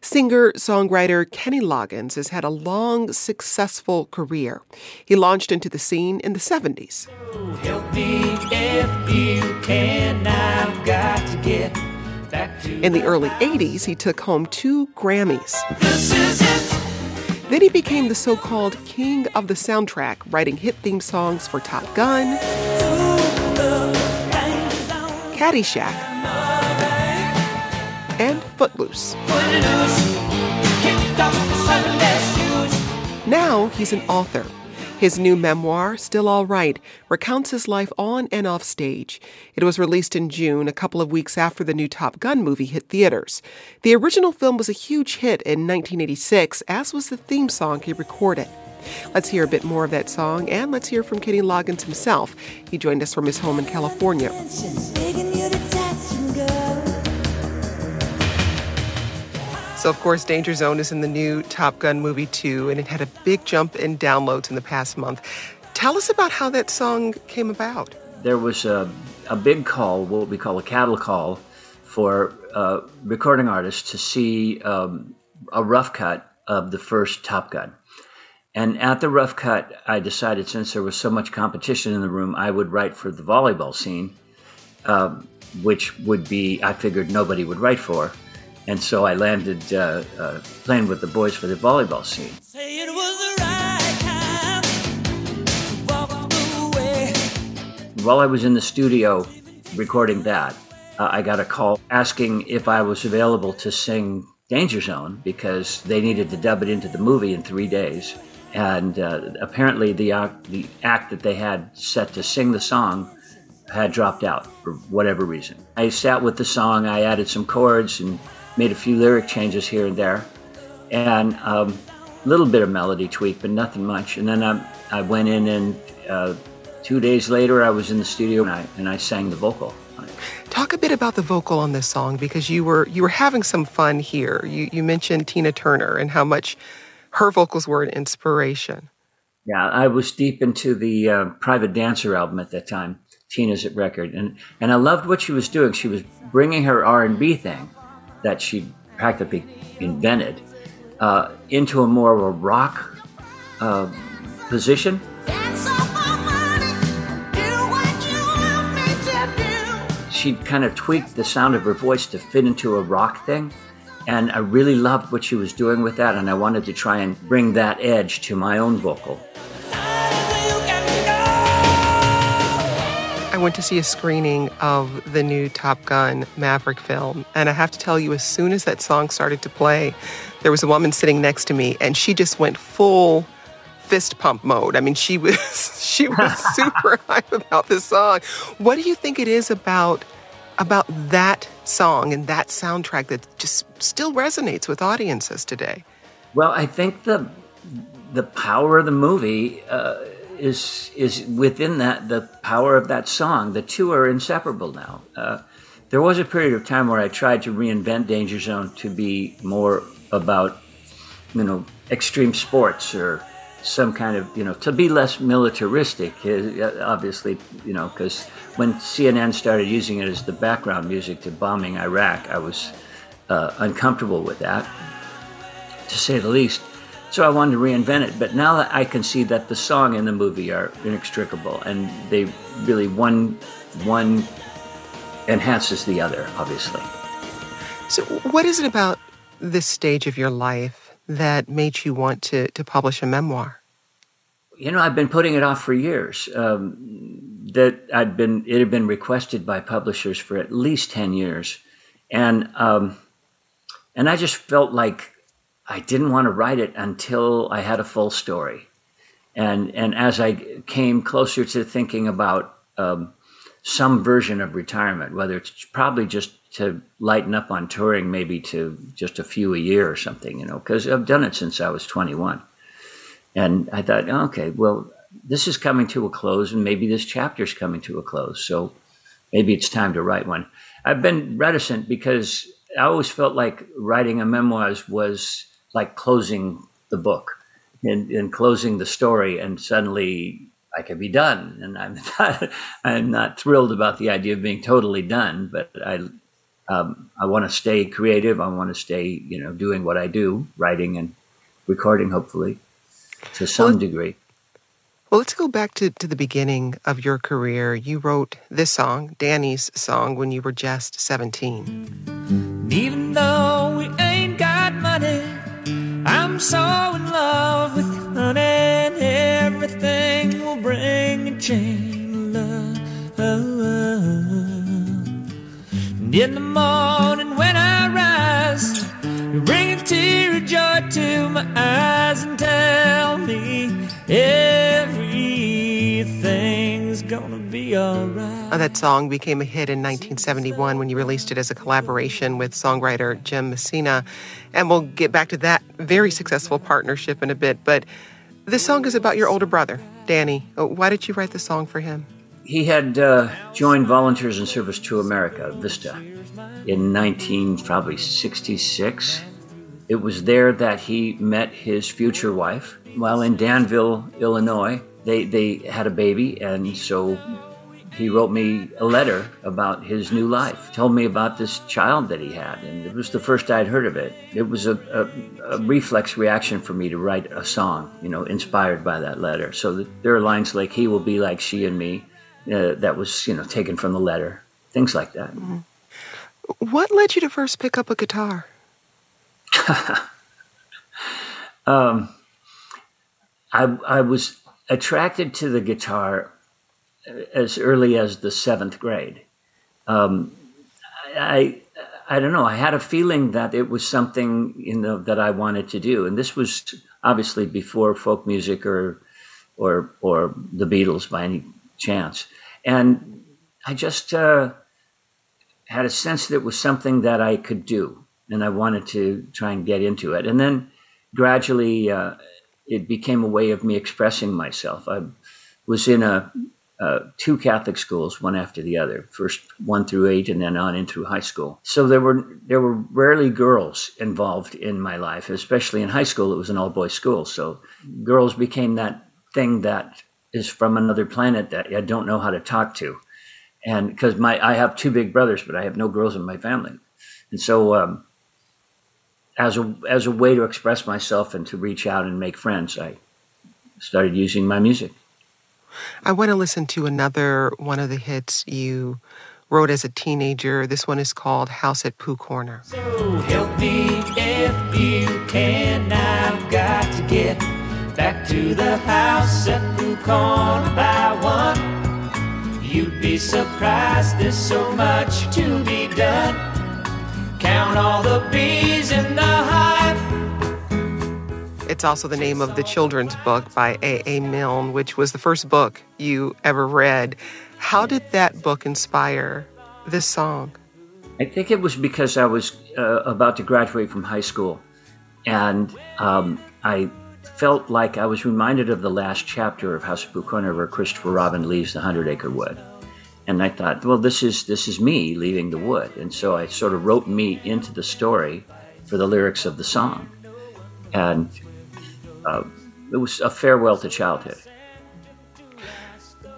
Singer songwriter Kenny Loggins has had a long, successful career. He launched into the scene in the 70s. In the early 80s, he took home two Grammys. Then he became the so called king of the soundtrack, writing hit theme songs for Top Gun, Caddyshack, Footloose. Now he's an author. His new memoir, Still All Right, recounts his life on and off stage. It was released in June, a couple of weeks after the new Top Gun movie hit theaters. The original film was a huge hit in 1986, as was the theme song he recorded. Let's hear a bit more of that song, and let's hear from Kenny Loggins himself. He joined us from his home in California. So, of course, Danger Zone is in the new Top Gun movie too, and it had a big jump in downloads in the past month. Tell us about how that song came about. There was a, a big call, what we call a cattle call, for uh, recording artists to see um, a rough cut of the first Top Gun. And at the rough cut, I decided since there was so much competition in the room, I would write for the volleyball scene, um, which would be, I figured nobody would write for. And so I landed uh, uh, playing with the boys for the volleyball scene. While I was in the studio recording that, uh, I got a call asking if I was available to sing Danger Zone because they needed to dub it into the movie in three days. And uh, apparently, the, the act that they had set to sing the song had dropped out for whatever reason. I sat with the song, I added some chords and made a few lyric changes here and there, and a um, little bit of melody tweak, but nothing much. And then I, I went in, and uh, two days later, I was in the studio and I, and I sang the vocal. Talk a bit about the vocal on this song because you were you were having some fun here. You you mentioned Tina Turner and how much her vocals were an inspiration. Yeah, I was deep into the uh, Private Dancer album at that time, Tina's at record, and and I loved what she was doing. She was bringing her R and B thing that she practically invented uh, into a more of a rock uh, position. She kind of tweaked the sound of her voice to fit into a rock thing. And I really loved what she was doing with that, and I wanted to try and bring that edge to my own vocal. Went to see a screening of the new Top Gun Maverick film, and I have to tell you, as soon as that song started to play, there was a woman sitting next to me, and she just went full fist pump mode. I mean, she was she was super hype about this song. What do you think it is about about that song and that soundtrack that just still resonates with audiences today? Well, I think the the power of the movie. Uh, is is within that the power of that song. The two are inseparable now. Uh, there was a period of time where I tried to reinvent Danger Zone to be more about, you know, extreme sports or some kind of, you know, to be less militaristic. Uh, obviously, you know, because when CNN started using it as the background music to bombing Iraq, I was uh, uncomfortable with that, to say the least. So I wanted to reinvent it. But now that I can see that the song and the movie are inextricable and they really one one enhances the other, obviously. So what is it about this stage of your life that made you want to, to publish a memoir? You know, I've been putting it off for years. Um, that I'd been it had been requested by publishers for at least ten years, and um, and I just felt like I didn't want to write it until I had a full story. And, and as I came closer to thinking about um, some version of retirement, whether it's probably just to lighten up on touring, maybe to just a few a year or something, you know, because I've done it since I was 21. And I thought, okay, well, this is coming to a close, and maybe this chapter's coming to a close. So maybe it's time to write one. I've been reticent because I always felt like writing a memoirs was like closing the book and, and closing the story, and suddenly I can be done. And I'm not, I'm not thrilled about the idea of being totally done, but I um, I want to stay creative. I want to stay, you know, doing what I do, writing and recording, hopefully, to some well, degree. Well, let's go back to, to the beginning of your career. You wrote this song, Danny's song, when you were just 17. Even though so in love with honey, and everything will bring a chain of love. And in the morning when I rise, you bring a tear of joy to my eyes and tell me everything's gonna be alright. Oh, that song became a hit in 1971 when you released it as a collaboration with songwriter Jim Messina. And we'll get back to that very successful partnership in a bit. But this song is about your older brother, Danny. Why did you write the song for him? he had uh, joined Volunteers in Service to America, VISTA, in 19 probably 66. It was there that he met his future wife. While in Danville, Illinois, they, they had a baby, and so he wrote me a letter about his new life, told me about this child that he had, and it was the first I'd heard of it. It was a, a, a reflex reaction for me to write a song, you know, inspired by that letter. So there are lines like, He will be like she and me uh, that was you know taken from the letter, things like that. Mm-hmm. What led you to first pick up a guitar? um, I I was attracted to the guitar as early as the seventh grade. Um, I I don't know. I had a feeling that it was something you know that I wanted to do, and this was obviously before folk music or or or the Beatles by any chance. And I just uh, had a sense that it was something that I could do, and I wanted to try and get into it. And then gradually, uh, it became a way of me expressing myself. I was in a uh, two Catholic schools, one after the other, first one through eight, and then on into high school. So there were there were rarely girls involved in my life, especially in high school. It was an all boys school, so girls became that thing that is from another planet that I don't know how to talk to. And because my, I have two big brothers, but I have no girls in my family. And so, um, as a, as a way to express myself and to reach out and make friends, I started using my music. I want to listen to another one of the hits you wrote as a teenager. This one is called House at Pooh Corner. So help me if you can. I've got to get back to the house at the corner by one. You'd be surprised there's so much to be done. Count all the bees in the hive. It's also the name of the children's book by A.A. Milne, which was the first book you ever read. How did that book inspire this song? I think it was because I was uh, about to graduate from high school, and um, I felt like I was reminded of the last chapter of House of Pooh where Christopher Robin leaves the Hundred Acre Wood. And I thought, well, this is this is me leaving the wood, and so I sort of wrote me into the story for the lyrics of the song, and uh, it was a farewell to childhood.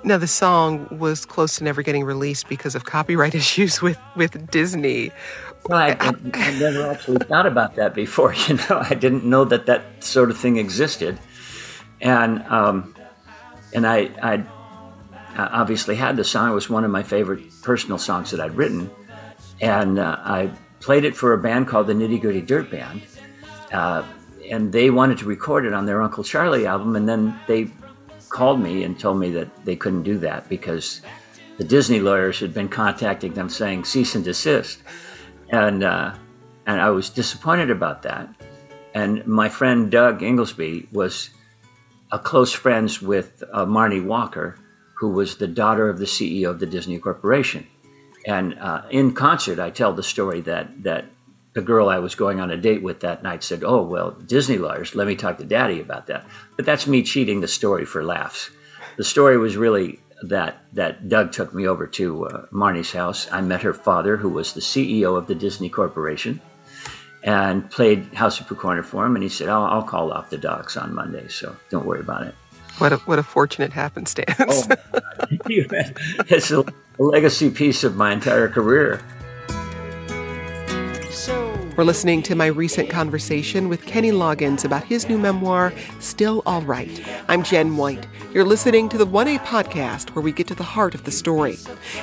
Now, the song was close to never getting released because of copyright issues with, with Disney. Well, I, I, I, never actually thought about that before. You know, I didn't know that that sort of thing existed, and um, and I, I obviously had the song. It was one of my favorite personal songs that I'd written, and uh, I played it for a band called the Nitty Gritty Dirt Band, uh, and they wanted to record it on their Uncle Charlie album, and then they called me and told me that they couldn't do that because the Disney lawyers had been contacting them saying cease and desist and uh, and I was disappointed about that. And my friend Doug Inglesby was a close friends with uh, Marnie Walker, who was the daughter of the CEO of the Disney Corporation. And uh, in concert, I tell the story that that the girl I was going on a date with that night said, "Oh well, Disney lawyers, let me talk to Daddy about that." But that's me cheating the story for laughs. The story was really that that Doug took me over to uh, Marnie's house. I met her father, who was the CEO of the Disney Corporation, and played House of Corner for him. And he said, "Oh, I'll call off the docs on Monday, so don't worry about it." What a what a fortunate happenstance! oh, it's a legacy piece of my entire career. We're listening to my recent conversation with Kenny Loggins about his new memoir, Still All Right. I'm Jen White. You're listening to the 1A podcast where we get to the heart of the story.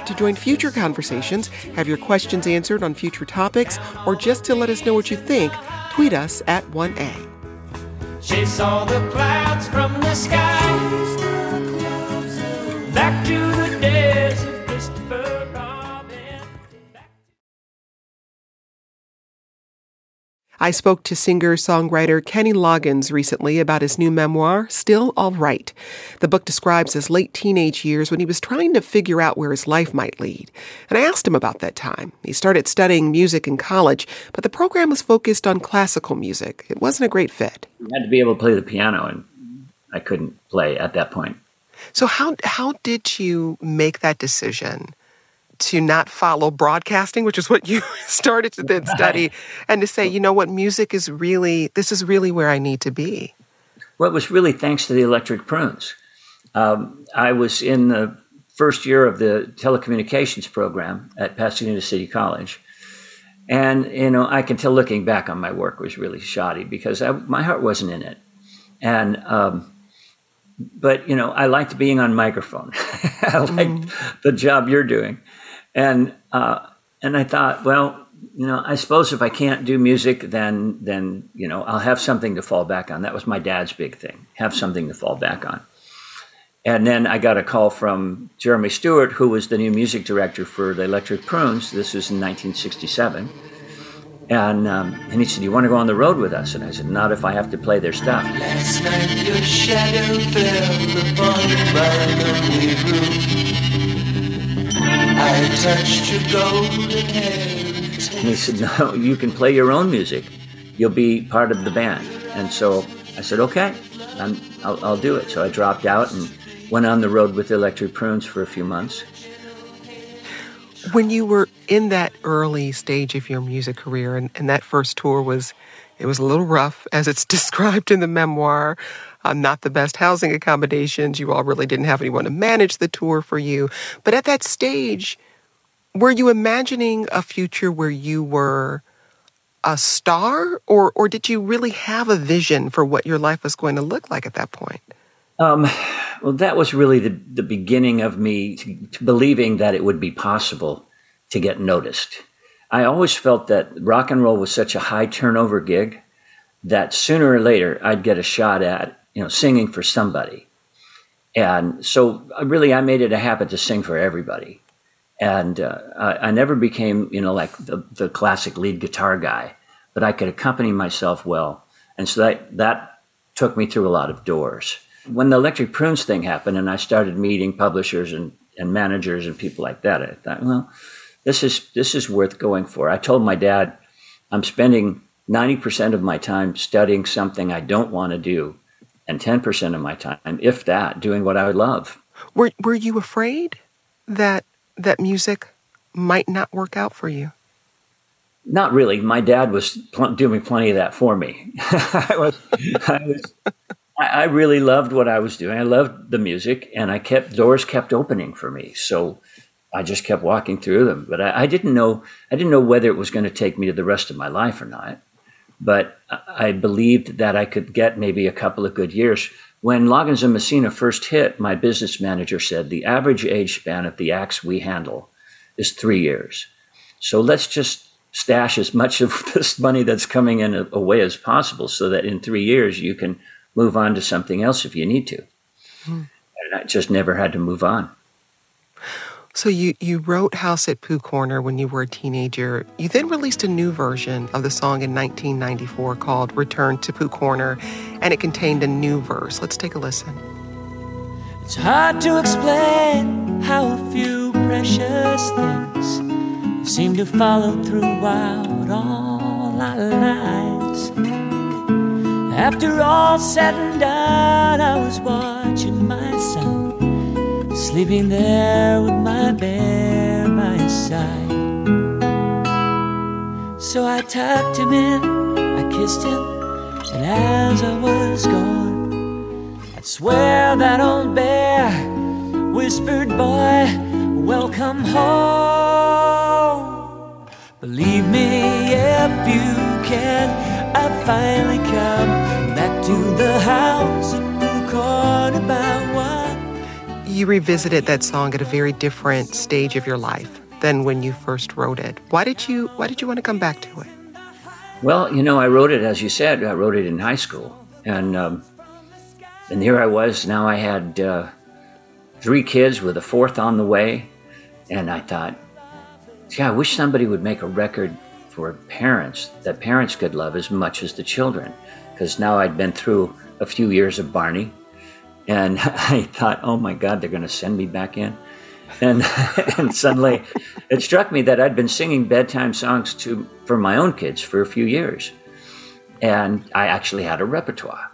To join future conversations, have your questions answered on future topics, or just to let us know what you think, tweet us at 1A. Chase all the clouds from the I spoke to singer songwriter Kenny Loggins recently about his new memoir, Still All Right. The book describes his late teenage years when he was trying to figure out where his life might lead. And I asked him about that time. He started studying music in college, but the program was focused on classical music. It wasn't a great fit. I had to be able to play the piano, and I couldn't play at that point. So how how did you make that decision to not follow broadcasting, which is what you started to then study, and to say, you know what, music is really this is really where I need to be. Well, it was really thanks to the Electric Prunes. Um, I was in the first year of the telecommunications program at Pasadena City College. And, you know, I can tell looking back on my work was really shoddy because I, my heart wasn't in it. And, um, but, you know, I liked being on microphone. I liked the job you're doing. And, uh, and I thought, well, you know, I suppose if I can't do music, then, then, you know, I'll have something to fall back on. That was my dad's big thing, have something to fall back on. And then I got a call from Jeremy Stewart, who was the new music director for the Electric Prunes. This was in 1967. And, um, and he said, Do you want to go on the road with us? And I said, Not if I have to play their stuff. Last night your shadow fell upon lonely room. I touched your golden hair. And he said, No, you can play your own music. You'll be part of the band. And so I said, Okay, I'm, I'll, I'll do it. So I dropped out and went on the road with the Electric Prunes for a few months. When you were in that early stage of your music career, and, and that first tour was, it was a little rough, as it's described in the memoir. Uh, not the best housing accommodations. You all really didn't have anyone to manage the tour for you. But at that stage, were you imagining a future where you were a star, or or did you really have a vision for what your life was going to look like at that point? Um, well, that was really the, the beginning of me to, to believing that it would be possible to get noticed. I always felt that rock and roll was such a high turnover gig that sooner or later I'd get a shot at you know singing for somebody, and so really I made it a habit to sing for everybody, and uh, I, I never became you know like the, the classic lead guitar guy, but I could accompany myself well, and so that that took me through a lot of doors. When the Electric Prunes thing happened and I started meeting publishers and, and managers and people like that, I thought, well, this is this is worth going for. I told my dad, I'm spending 90% of my time studying something I don't want to do, and 10% of my time, if that, doing what I would love. Were were you afraid that that music might not work out for you? Not really. My dad was pl- doing plenty of that for me. I was, I was I, I really loved what I was doing. I loved the music, and I kept doors kept opening for me. So I just kept walking through them. But I, I didn't know I didn't know whether it was going to take me to the rest of my life or not. But I believed that I could get maybe a couple of good years. When Loggins and Messina first hit, my business manager said the average age span of the acts we handle is three years. So let's just stash as much of this money that's coming in away as possible so that in three years you can move on to something else if you need to. Hmm. And I just never had to move on. So you you wrote House at Pooh Corner when you were a teenager. You then released a new version of the song in 1994 called Return to Pooh Corner, and it contained a new verse. Let's take a listen. It's hard to explain how a few precious things seem to follow throughout all our lives. After all said and done, I was watching my son sleeping there with my bear by his side. So I tucked him in, I kissed him, and as I was gone, I'd swear that old bear whispered, Boy, welcome home. Believe me if you can. I finally come You revisited that song at a very different stage of your life than when you first wrote it. Why did you Why did you want to come back to it? Well, you know, I wrote it as you said. I wrote it in high school, and um, and here I was. Now I had uh, three kids with a fourth on the way, and I thought, yeah, I wish somebody would make a record for parents that parents could love as much as the children. Because now I'd been through a few years of Barney, and I thought, oh my God, they're going to send me back in. And, and suddenly it struck me that I'd been singing bedtime songs to, for my own kids for a few years. And I actually had a repertoire,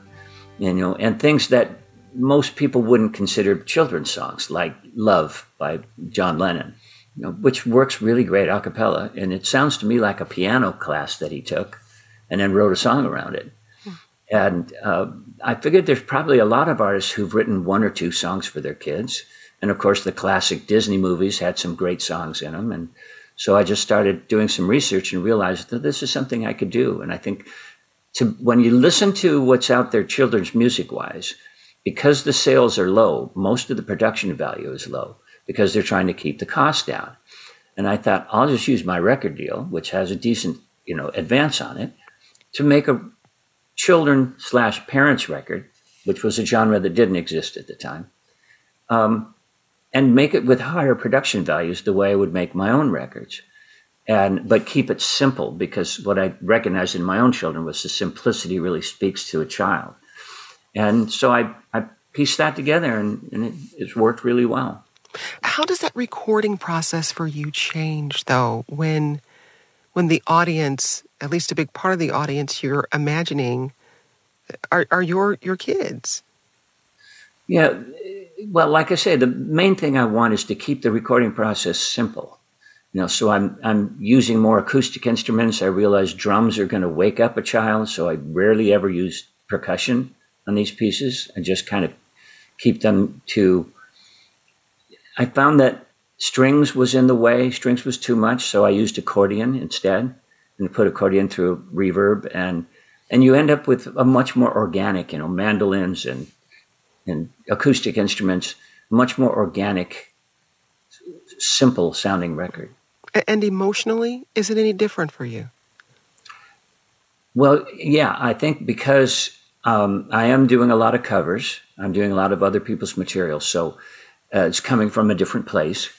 you know, and things that most people wouldn't consider children's songs, like Love by John Lennon, you know, which works really great a cappella. And it sounds to me like a piano class that he took and then wrote a song around it. And uh, I figured there's probably a lot of artists who've written one or two songs for their kids. And of course, the classic Disney movies had some great songs in them. And so I just started doing some research and realized that this is something I could do. And I think to, when you listen to what's out there children's music wise, because the sales are low, most of the production value is low because they're trying to keep the cost down. And I thought I'll just use my record deal, which has a decent, you know, advance on it, to make a children slash parents record, which was a genre that didn't exist at the time, um, and make it with higher production values the way I would make my own records. And but keep it simple because what I recognized in my own children was the simplicity really speaks to a child. And so I, I pieced that together and, and it, it's worked really well. How does that recording process for you change though when when the audience, at least a big part of the audience you're imagining uh, are, are your your kids? Yeah, well, like I say, the main thing I want is to keep the recording process simple. You know, so I'm I'm using more acoustic instruments. I realize drums are going to wake up a child, so I rarely ever use percussion on these pieces and just kind of keep them to. I found that strings was in the way. Strings was too much, so I used accordion instead, and put accordion through reverb, and and you end up with a much more organic, you know, mandolins and and acoustic instruments, much more organic, simple sounding record. And emotionally, is it any different for you? Well, yeah, I think because um, I am doing a lot of covers. I'm doing a lot of other people's material, so uh, it's coming from a different place.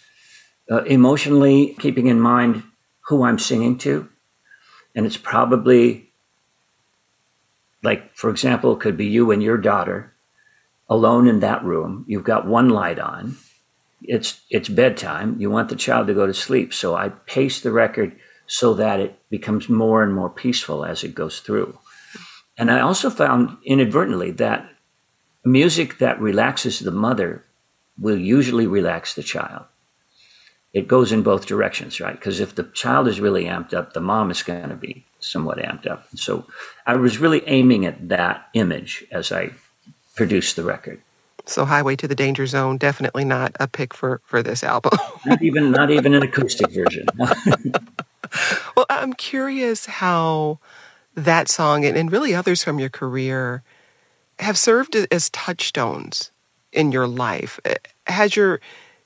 Uh, emotionally, keeping in mind who I'm singing to, and it's probably like, for example, it could be you and your daughter alone in that room. You've got one light on. It's it's bedtime. You want the child to go to sleep, so I pace the record so that it becomes more and more peaceful as it goes through. And I also found inadvertently that music that relaxes the mother will usually relax the child. It goes in both directions, right? Because if the child is really amped up, the mom is going to be somewhat amped up. So I was really aiming at that image as I produced the record. So Highway to the Danger Zone definitely not a pick for for this album. not even not even an acoustic version. well, I'm curious how that song and, and really others from your career have served as touchstones in your life. Uh, has your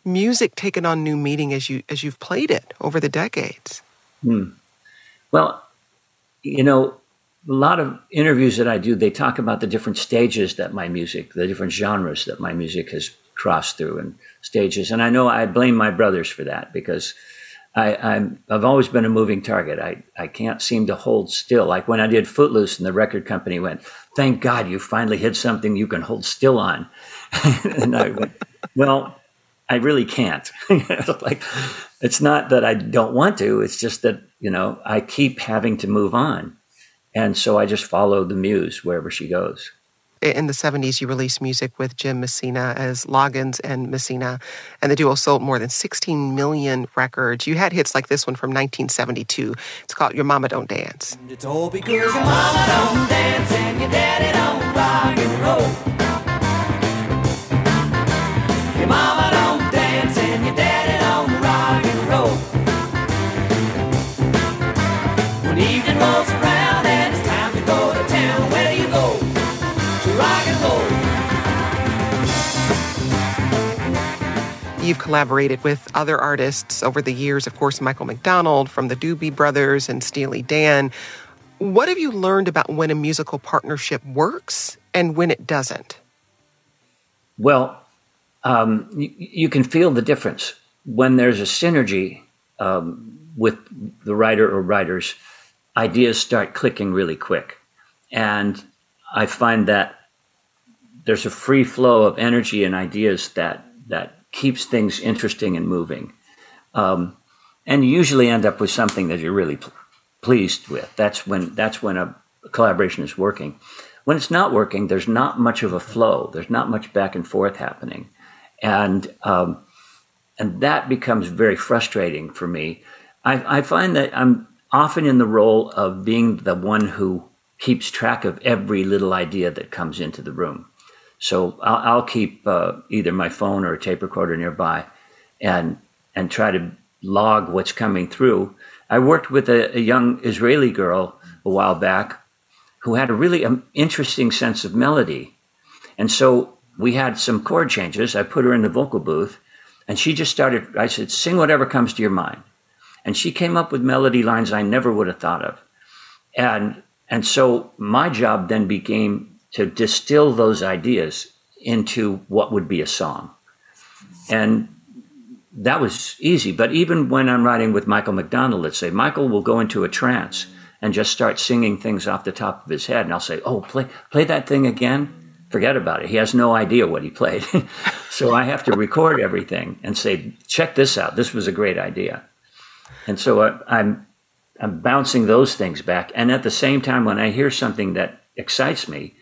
music taken on new meaning as you as you've played it over the decades? Hmm. Well, you know, a lot of interviews that I do, they talk about the different stages that my music, the different genres that my music has crossed through and stages. And I know I blame my brothers for that because I, I've always been a moving target. I, I can't seem to hold still. Like when I did Footloose and the record company went, thank God you finally hit something you can hold still on. and I went, well, I really can't. like, it's not that I don't want to. It's just that, you know, I keep having to move on. And so I just follow the muse wherever she goes in the 70s, you released music with Jim Messina as Loggins and Messina, and the duo sold more than 16 million records. You had hits like this one from 1972. It's called Your Mama Don't Dance. It's all because your mama don't dance and your daddy don't rock and roll. Your mama You've collaborated with other artists over the years, of course, Michael McDonald from the Doobie Brothers and Steely Dan. What have you learned about when a musical partnership works and when it doesn't? Well, um, you, you, can feel the difference when there's a synergy um, with the writer or writers. Ideas start clicking really quick, and I find that there's a free flow of energy and ideas that that keeps things interesting and moving, um, and you usually end up with something that you're really pl- pleased with. That's when that's when a collaboration is working. When it's not working, there's not much of a flow. There's not much back and forth happening, and um, and that becomes very frustrating for me. I, I find that I'm often in the role of being the one who keeps track of every little idea that comes into the room. So I'll, I'll keep uh, either my phone or a tape recorder nearby, and and try to log what's coming through. I worked with a, a young Israeli girl a while back who had a really um, interesting sense of melody. And so we had some chord changes. I put her in the vocal booth and she just started, I said, sing whatever comes to your mind. And she came up with melody lines I never would have thought of. And, and so my job then became to distill those ideas into what would be a song. And that was easy. But even when I'm writing with Michael McDonald, let's say, Michael will go into a trance and just start singing things off the top of his head. And I'll say, "Oh, play play that thing again." Forget about it. He has no idea what he played. so I have to record everything and say, "Check this out. This was a great idea." And so I, I'm I'm bouncing those things back. And at the same time, when I hear something that excites me,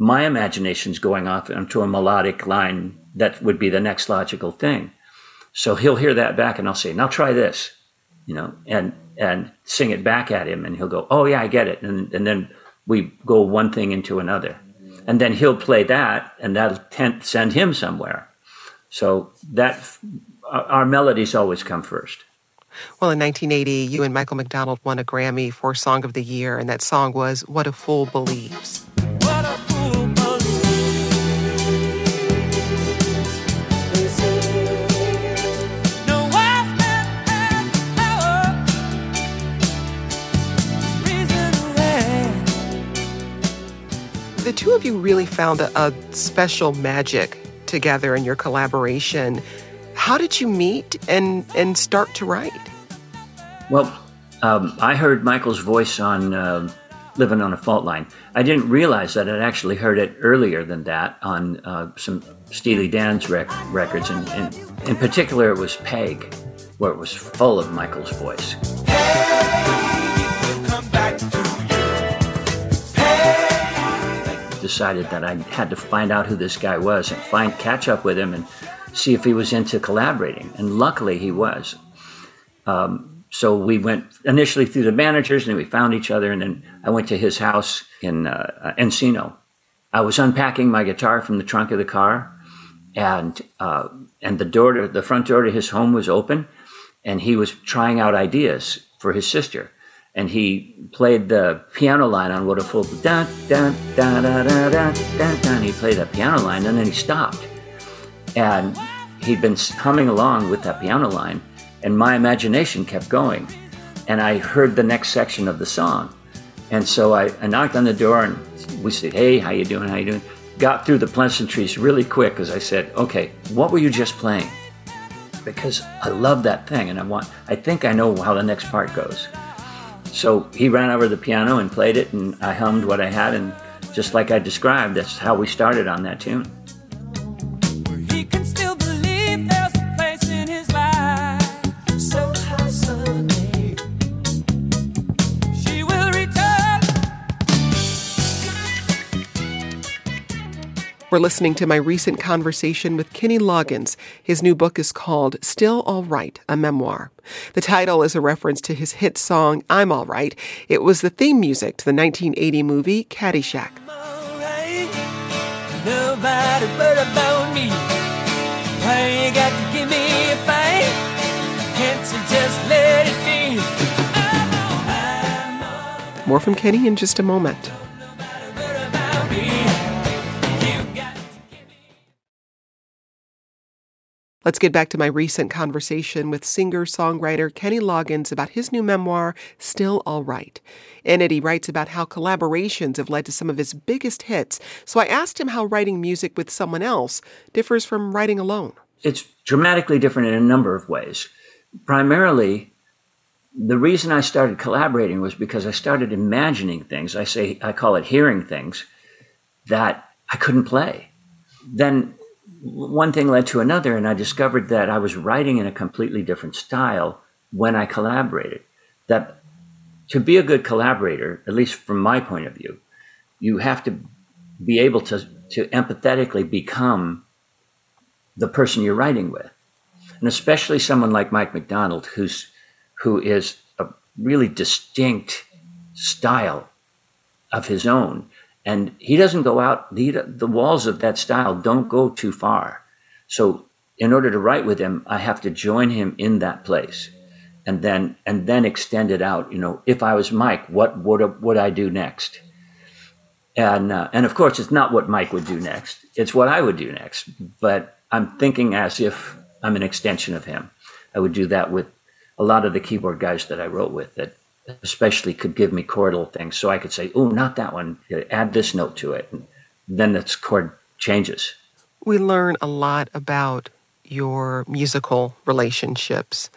my imagination's going off into a melodic line that would be the next logical thing. So he'll hear that back and I'll say, now try this, you know, and and sing it back at him, and he'll go, "Oh yeah, I get it," and and then we go one thing into another, and then he'll play that, and that'll send him somewhere. So that our melodies always come first. Well, in 1980, you and Michael McDonald won a Grammy for Song of the Year, and that song was "What a Fool Believes." Two of you really found a, a special magic together in your collaboration. How did you meet and, and start to write? Well, um, I heard Michael's voice on uh, Living on a Fault Line. I didn't realize that I'd actually heard it earlier than that on uh, some Steely Dan's rec- records. And, and, in particular, it was Peg, where it was full of Michael's voice. Decided that I had to find out who this guy was and find catch up with him and see if he was into collaborating. And luckily, he was. Um, so we went initially through the managers, and we found each other. And then I went to his house in uh, Encino. I was unpacking my guitar from the trunk of the car, and uh, and the door to the front door to his home was open, and he was trying out ideas for his sister and he played the piano line on What a Fool. Da, da, da, da, da, da, da, da, and he played that piano line, and then he stopped. And he'd been humming along with that piano line, and my imagination kept going. And I heard the next section of the song. And so I, I knocked on the door, and we said, hey, how you doing, how you doing? Got through the pleasantries really quick because I said, okay, what were you just playing? Because I love that thing, and I want—I think I know how the next part goes. So he ran over the piano and played it, and I hummed what I had, and just like I described, that's how we started on that tune. We're listening to my recent conversation with Kenny Loggins. His new book is called Still All Right, a memoir. The title is a reference to his hit song, I'm All Right. It was the theme music to the 1980 movie Caddyshack. Nobody but about me. Why you got to give me a fight? Can't you just let it be? More from Kenny in just a moment. Let's get back to my recent conversation with singer songwriter Kenny Loggins about his new memoir, Still All Right. In it, he writes about how collaborations have led to some of his biggest hits. So I asked him how writing music with someone else differs from writing alone. It's dramatically different in a number of ways. Primarily, the reason I started collaborating was because I started imagining things. I say I call it hearing things that I couldn't play. Then one thing led to another, and I discovered that I was writing in a completely different style when I collaborated. That to be a good collaborator, at least from my point of view, you have to be able to, to empathetically become the person you're writing with. And especially someone like Mike McDonald, who's who is a really distinct style of his own and he doesn't go out the, the walls of that style don't go too far. So in order to write with him i have to join him in that place and then and then extend it out. You know if i was mike what would would i do next? And uh, and of course it's not what mike would do next. It's what i would do next. But i'm thinking as if i'm an extension of him. I would do that with a lot of the keyboard guys that i wrote with that especially could give me chordal things. So I could say, oh, not that one. Add this note to it. And then the chord changes. We learn a lot about your musical relationships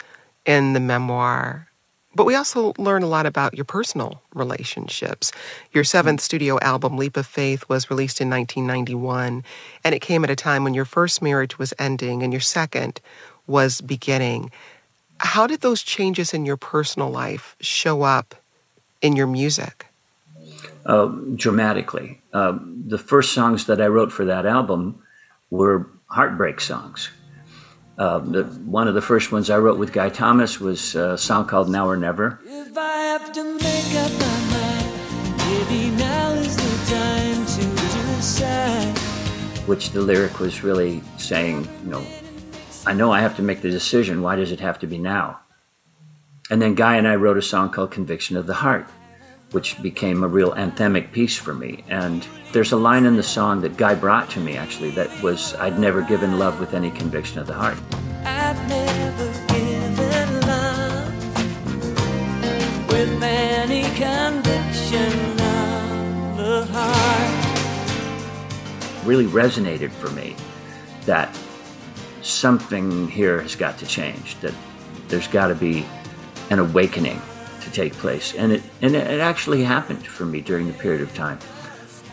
in the memoir, but we also learn a lot about your personal relationships. Your seventh studio album, Leap of Faith, was released in 1991, and it came at a time when your first marriage was ending and your second was beginning. How did those changes in your personal life show up in your music? Uh, dramatically. Uh, the first songs that I wrote for that album were heartbreak songs. Uh, the, one of the first ones I wrote with Guy Thomas was a song called Now or Never. If I have to make up my mind, maybe now is the time to decide. Which the lyric was really saying, you know, I know I have to make the decision. Why does it have to be now? And then Guy and I wrote a song called Conviction of the Heart, which became a real anthemic piece for me. And there's a line in the song that Guy brought to me actually that was I'd never given love with any conviction of the heart. I've never given love with any conviction of the heart. Really resonated for me that something here has got to change, that there's got to be an awakening to take place. And it, and it actually happened for me during the period of time.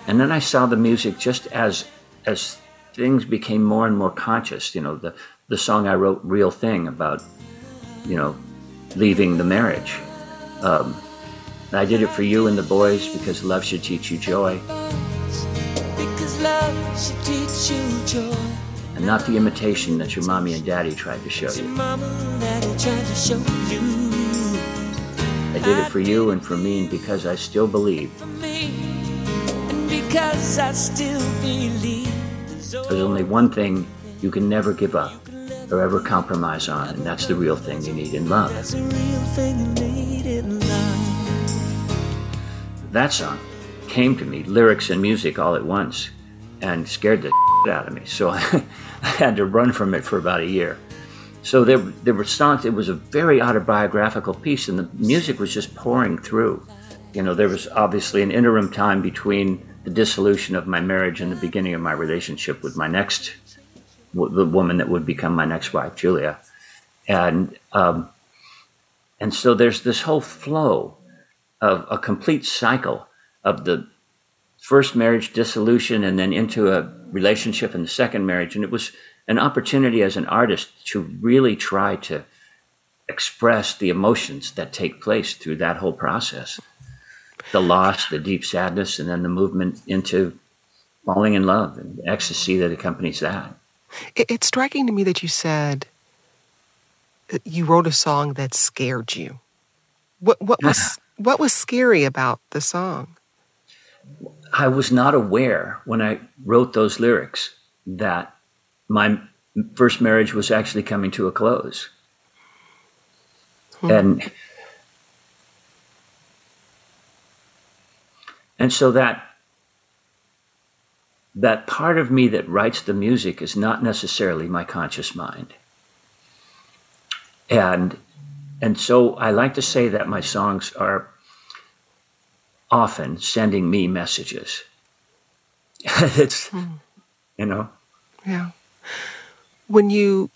And then I saw the music just as, as things became more and more conscious. You know, the, the song I wrote, Real Thing, about, you know, leaving the marriage. Um, I did it for you and the boys because love should teach you joy. Because love should teach you joy and not the imitation that your mommy and daddy tried to show you. I did it for you and for me, and because I still believe. Because I still believe. There's only one thing you can never give up or ever compromise on, and that's the real thing you need in love. That song came to me, lyrics and music all at once, and scared the out of me. So I had to run from it for about a year. So there, there were songs. It was a very autobiographical piece, and the music was just pouring through. You know, there was obviously an interim time between the dissolution of my marriage and the beginning of my relationship with my next, the woman that would become my next wife, Julia, and um, and so there's this whole flow of a complete cycle of the first marriage dissolution and then into a relationship in the second marriage. And it was an opportunity as an artist to really try to express the emotions that take place through that whole process the loss, the deep sadness, and then the movement into falling in love and ecstasy that accompanies that. It's striking to me that you said you wrote a song that scared you. What, what was what was scary about the song? I was not aware when I wrote those lyrics that my first marriage was actually coming to a close. Hmm. And and so that that part of me that writes the music is not necessarily my conscious mind. and and so I like to say that my songs are often sending me messages. it's hmm. you know. Yeah. When you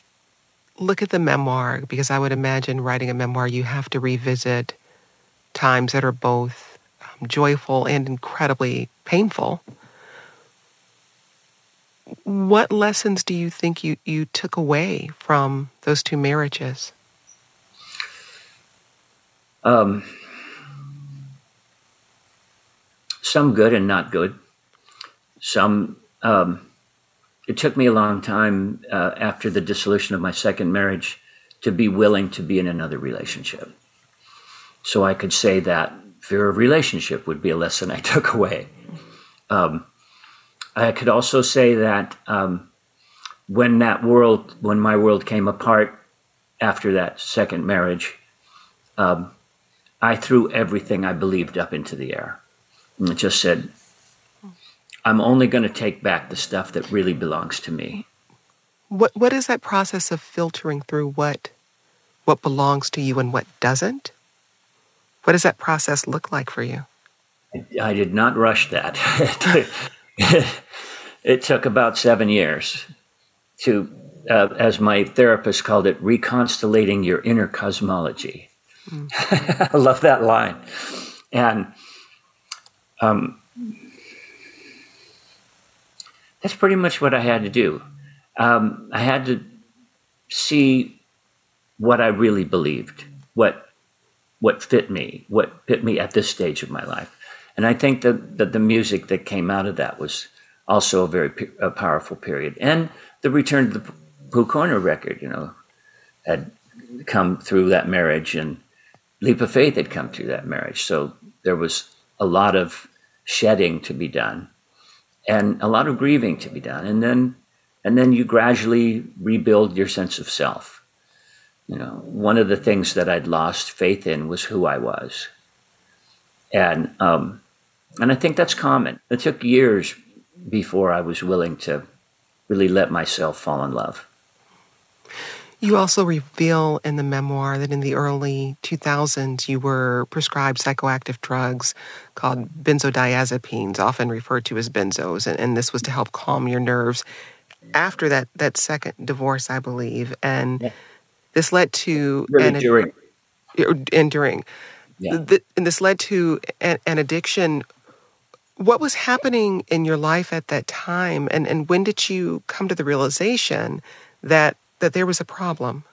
look at the memoir, because I would imagine writing a memoir, you have to revisit times that are both um, joyful and incredibly painful. What lessons do you think you, you took away from those two marriages? Um, some good and not good. Some, um, it took me a long time uh, after the dissolution of my second marriage to be willing to be in another relationship. So I could say that fear of relationship would be a lesson I took away. Um, I could also say that um, when that world, when my world came apart after that second marriage, um, I threw everything I believed up into the air and just said, I'm only going to take back the stuff that really belongs to me. What What is that process of filtering through what what belongs to you and what doesn't? What does that process look like for you? I, I did not rush that. it took about seven years to, uh, as my therapist called it, reconstellating your inner cosmology. Mm. I love that line. And um, that's pretty much what I had to do. Um, I had to see what I really believed, what what fit me, what fit me at this stage of my life. And I think that, that the music that came out of that was also a very a powerful period. And the return to the Pooh Corner record, you know, had come through that marriage, and Leap of Faith had come through that marriage. So there was a lot of shedding to be done and a lot of grieving to be done. And then and then you gradually rebuild your sense of self. You know one of the things that i'd lost faith in was who i was. And um and i think that's common. It took years before i was willing to really let myself fall in love you also reveal in the memoir that in the early 2000s you were prescribed psychoactive drugs called benzodiazepines, often referred to as benzos, and, and this was to help calm your nerves after that, that second divorce, I believe. And yeah. this led to really an, during. And during. Yeah. The, and this led to an, an addiction what was happening in your life at that time and, and when did you come to the realization that that there was a problem?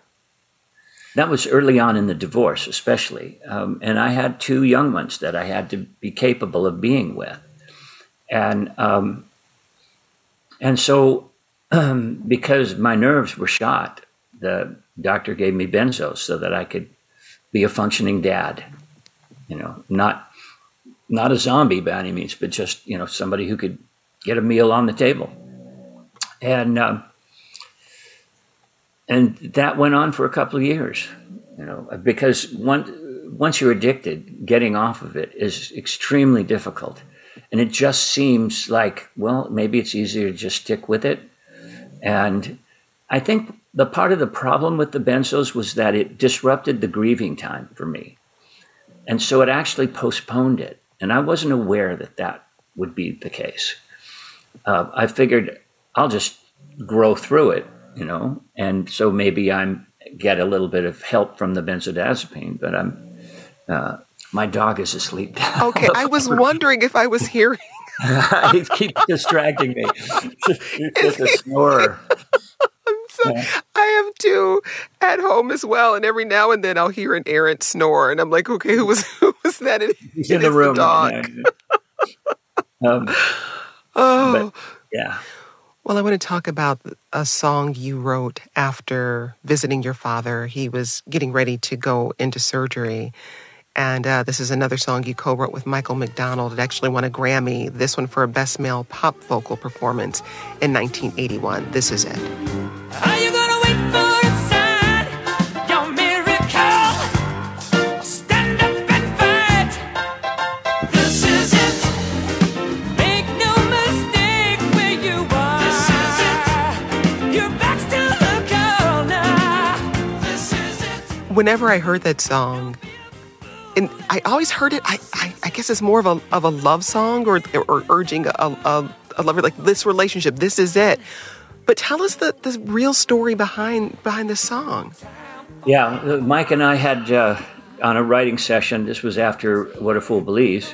That was early on in the divorce, especially. Um, and I had two young ones that I had to be capable of being with. And, um, and so, um, because my nerves were shot, the doctor gave me benzos so that I could be a functioning dad. You know, not not a zombie by any means, but just you know somebody who could get a meal on the table. And um, and that went on for a couple of years, you know, because once once you're addicted, getting off of it is extremely difficult, and it just seems like well, maybe it's easier to just stick with it. And I think the part of the problem with the benzos was that it disrupted the grieving time for me, and so it actually postponed it, and I wasn't aware that that would be the case. Uh, I figured I'll just grow through it you know, and so maybe I'm get a little bit of help from the benzodiazepine, but I'm uh, my dog is asleep. Okay, I was wondering if I was hearing. he keeps distracting me. It's a snorer. So, yeah. I have two at home as well, and every now and then I'll hear an errant snore, and I'm like, okay, who was who was that? It, He's in the room. The dog. um, oh, yeah. Well, I want to talk about a song you wrote after visiting your father. He was getting ready to go into surgery. And uh, this is another song you co wrote with Michael McDonald. It actually won a Grammy, this one for a Best Male Pop Vocal Performance in 1981. This is it. Whenever I heard that song, and I always heard it. I, I, I guess it's more of a of a love song or or urging a, a, a lover like this relationship. This is it. But tell us the, the real story behind behind the song. Yeah, Mike and I had uh, on a writing session. This was after What a Fool Believes.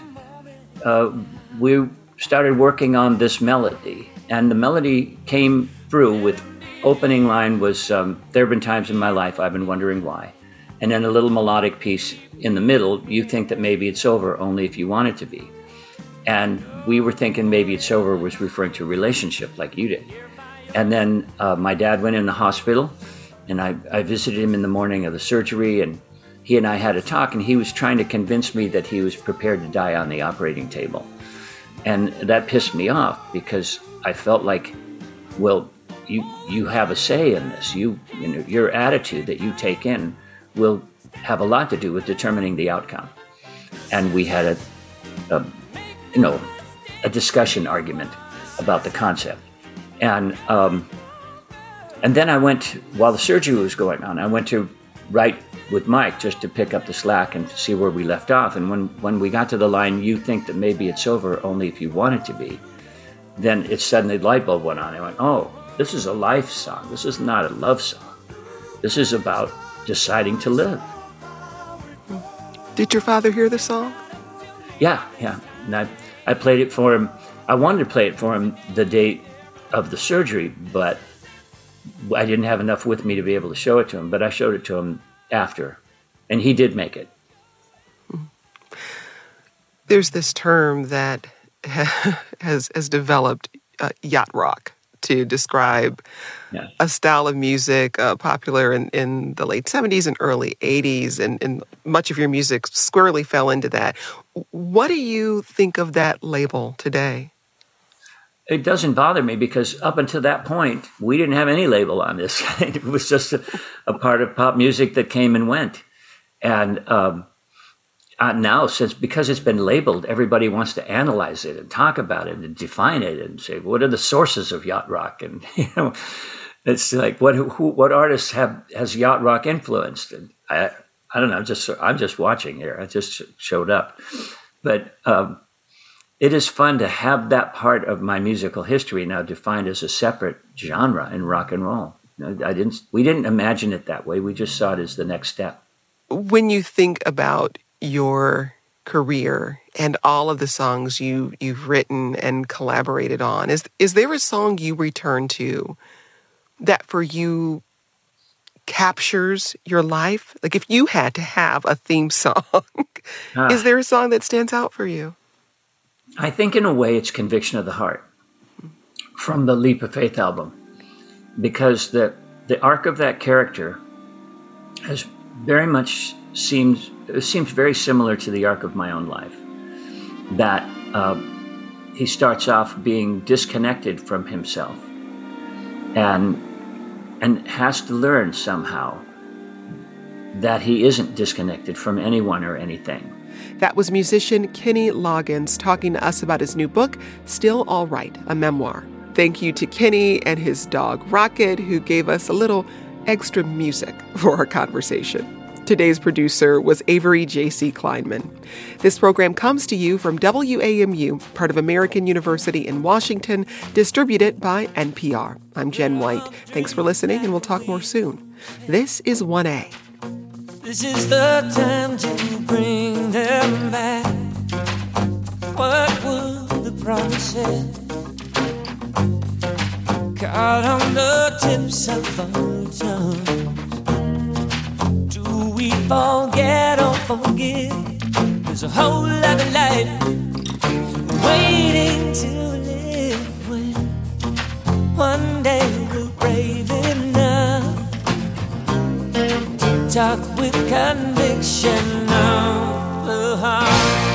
Uh, we started working on this melody, and the melody came through with opening line was um, there have been times in my life I've been wondering why, and then a little melodic piece in the middle. You think that maybe it's over only if you want it to be, and we were thinking maybe it's over was referring to relationship like you did, and then uh, my dad went in the hospital, and I, I visited him in the morning of the surgery, and he and I had a talk, and he was trying to convince me that he was prepared to die on the operating table, and that pissed me off because I felt like, well, you you have a say in this. You, you know, your attitude that you take in will have a lot to do with determining the outcome. And we had a, a you know, a discussion argument about the concept, and um, and then I went while the surgery was going on. I went to write with Mike just to pick up the slack and see where we left off. And when when we got to the line, you think that maybe it's over only if you want it to be, then it suddenly light bulb went on. I went, oh, this is a life song. This is not a love song. This is about deciding to live. Did your father hear the song? Yeah, yeah. And I, I played it for him. I wanted to play it for him the day of the surgery, but I didn't have enough with me to be able to show it to him. But I showed it to him after, and he did make it. There's this term that has has developed uh, yacht rock to describe a style of music uh, popular in, in the late 70s and early 80s, and, and much of your music squarely fell into that. What do you think of that label today? It doesn't bother me because up until that point, we didn't have any label on this. it was just a, a, part of pop music that came and went. And um, uh, now since because it's been labeled everybody wants to analyze it and talk about it and define it and say what are the sources of yacht rock? And you know it's like what who, what artists have has yacht rock influenced? And i i don't know I'm just i'm just watching here. I just showed up. But um, it is fun to have that part of my musical history now defined as a separate genre in rock and roll. I didn't we didn't imagine it that way. We just saw it as the next step. When you think about your career and all of the songs you you've written and collaborated on? Is is there a song you return to that for you captures your life? Like if you had to have a theme song ah. is there a song that stands out for you? I think in a way it's conviction of the heart from the leap of faith album because the the arc of that character has very much seems it seems very similar to the arc of my own life. That uh, he starts off being disconnected from himself, and and has to learn somehow that he isn't disconnected from anyone or anything. That was musician Kenny Loggins talking to us about his new book, Still All Right, a memoir. Thank you to Kenny and his dog Rocket, who gave us a little extra music for our conversation. Today's producer was Avery J.C. Kleinman. This program comes to you from WAMU, part of American University in Washington, distributed by NPR. I'm Jen White. Thanks for listening, and we'll talk more soon. This is 1A. This is the time to bring them back. What would the promises? Caught on the tips of our tongue forget or forgive. There's a whole lot of life waiting to live when one day we're brave enough to talk with conviction of the heart.